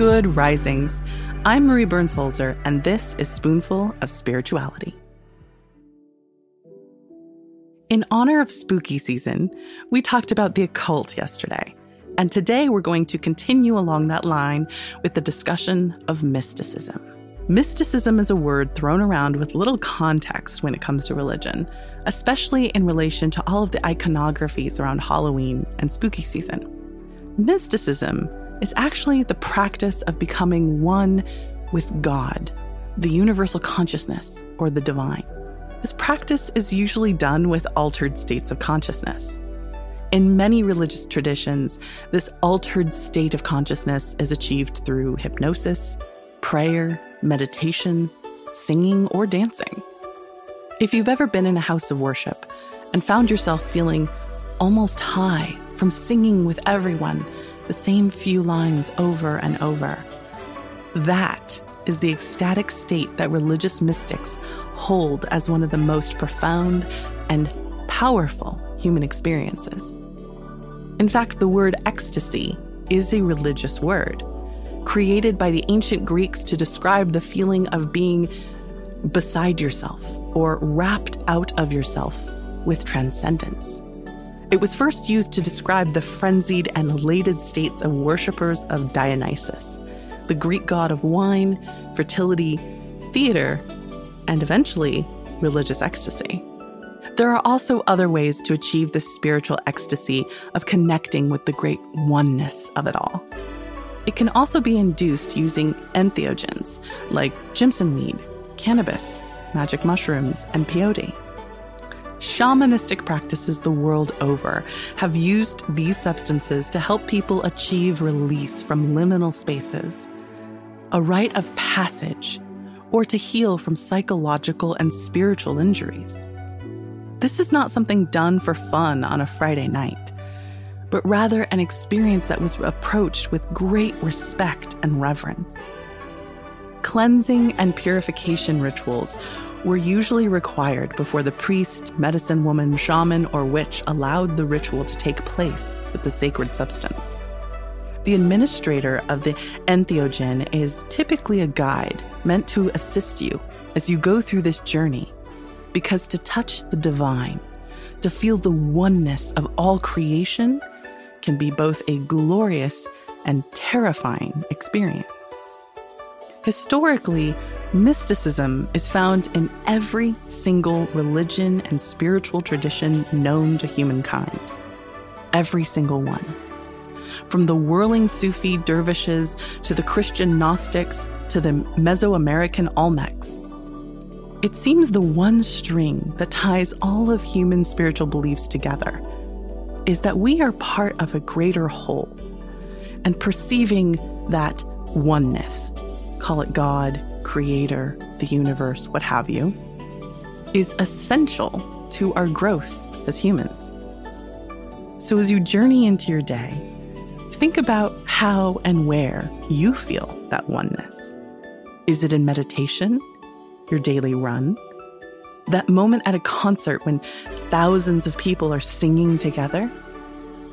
Good risings. I'm Marie Burns Holzer, and this is Spoonful of Spirituality. In honor of spooky season, we talked about the occult yesterday. And today we're going to continue along that line with the discussion of mysticism. Mysticism is a word thrown around with little context when it comes to religion, especially in relation to all of the iconographies around Halloween and spooky season. Mysticism is actually the practice of becoming one with God, the universal consciousness, or the divine. This practice is usually done with altered states of consciousness. In many religious traditions, this altered state of consciousness is achieved through hypnosis, prayer, meditation, singing, or dancing. If you've ever been in a house of worship and found yourself feeling almost high from singing with everyone the same few lines over and over. That is the ecstatic state that religious mystics hold as one of the most profound and powerful human experiences. In fact, the word ecstasy is a religious word, created by the ancient Greeks to describe the feeling of being beside yourself or wrapped out of yourself with transcendence. It was first used to describe the frenzied and elated states of worshippers of Dionysus, the Greek god of wine, fertility, theater, and eventually religious ecstasy. There are also other ways to achieve this spiritual ecstasy of connecting with the great oneness of it all. It can also be induced using entheogens like Jimson weed, cannabis, magic mushrooms, and peyote. Shamanistic practices the world over have used these substances to help people achieve release from liminal spaces, a rite of passage, or to heal from psychological and spiritual injuries. This is not something done for fun on a Friday night, but rather an experience that was approached with great respect and reverence. Cleansing and purification rituals were usually required before the priest, medicine woman, shaman, or witch allowed the ritual to take place with the sacred substance. The administrator of the entheogen is typically a guide meant to assist you as you go through this journey, because to touch the divine, to feel the oneness of all creation, can be both a glorious and terrifying experience. Historically, Mysticism is found in every single religion and spiritual tradition known to humankind. Every single one. From the whirling Sufi dervishes to the Christian Gnostics to the Mesoamerican Olmecs. It seems the one string that ties all of human spiritual beliefs together is that we are part of a greater whole. And perceiving that oneness, call it God, creator, the universe, what have you, is essential to our growth as humans. So, as you journey into your day, think about how and where you feel that oneness. Is it in meditation, your daily run? That moment at a concert when thousands of people are singing together?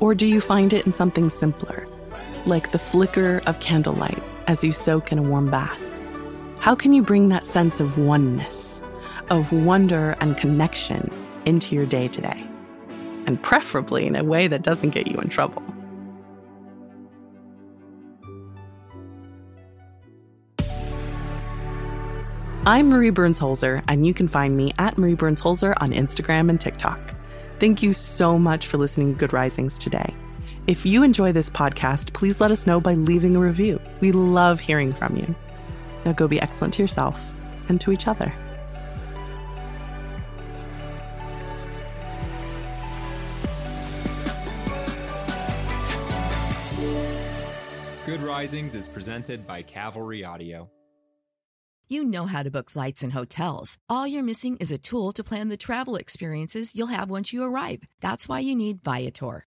Or do you find it in something simpler, like the flicker of candlelight as you soak in a warm bath? How can you bring that sense of oneness, of wonder and connection into your day to day? And preferably in a way that doesn't get you in trouble. I'm Marie Burns Holzer, and you can find me at Marie Burns Holzer on Instagram and TikTok. Thank you so much for listening to Good Risings today. If you enjoy this podcast, please let us know by leaving a review. We love hearing from you. Now go be excellent to yourself and to each other. Good Risings is presented by Cavalry Audio. You know how to book flights and hotels. All you're missing is a tool to plan the travel experiences you'll have once you arrive. That's why you need Viator.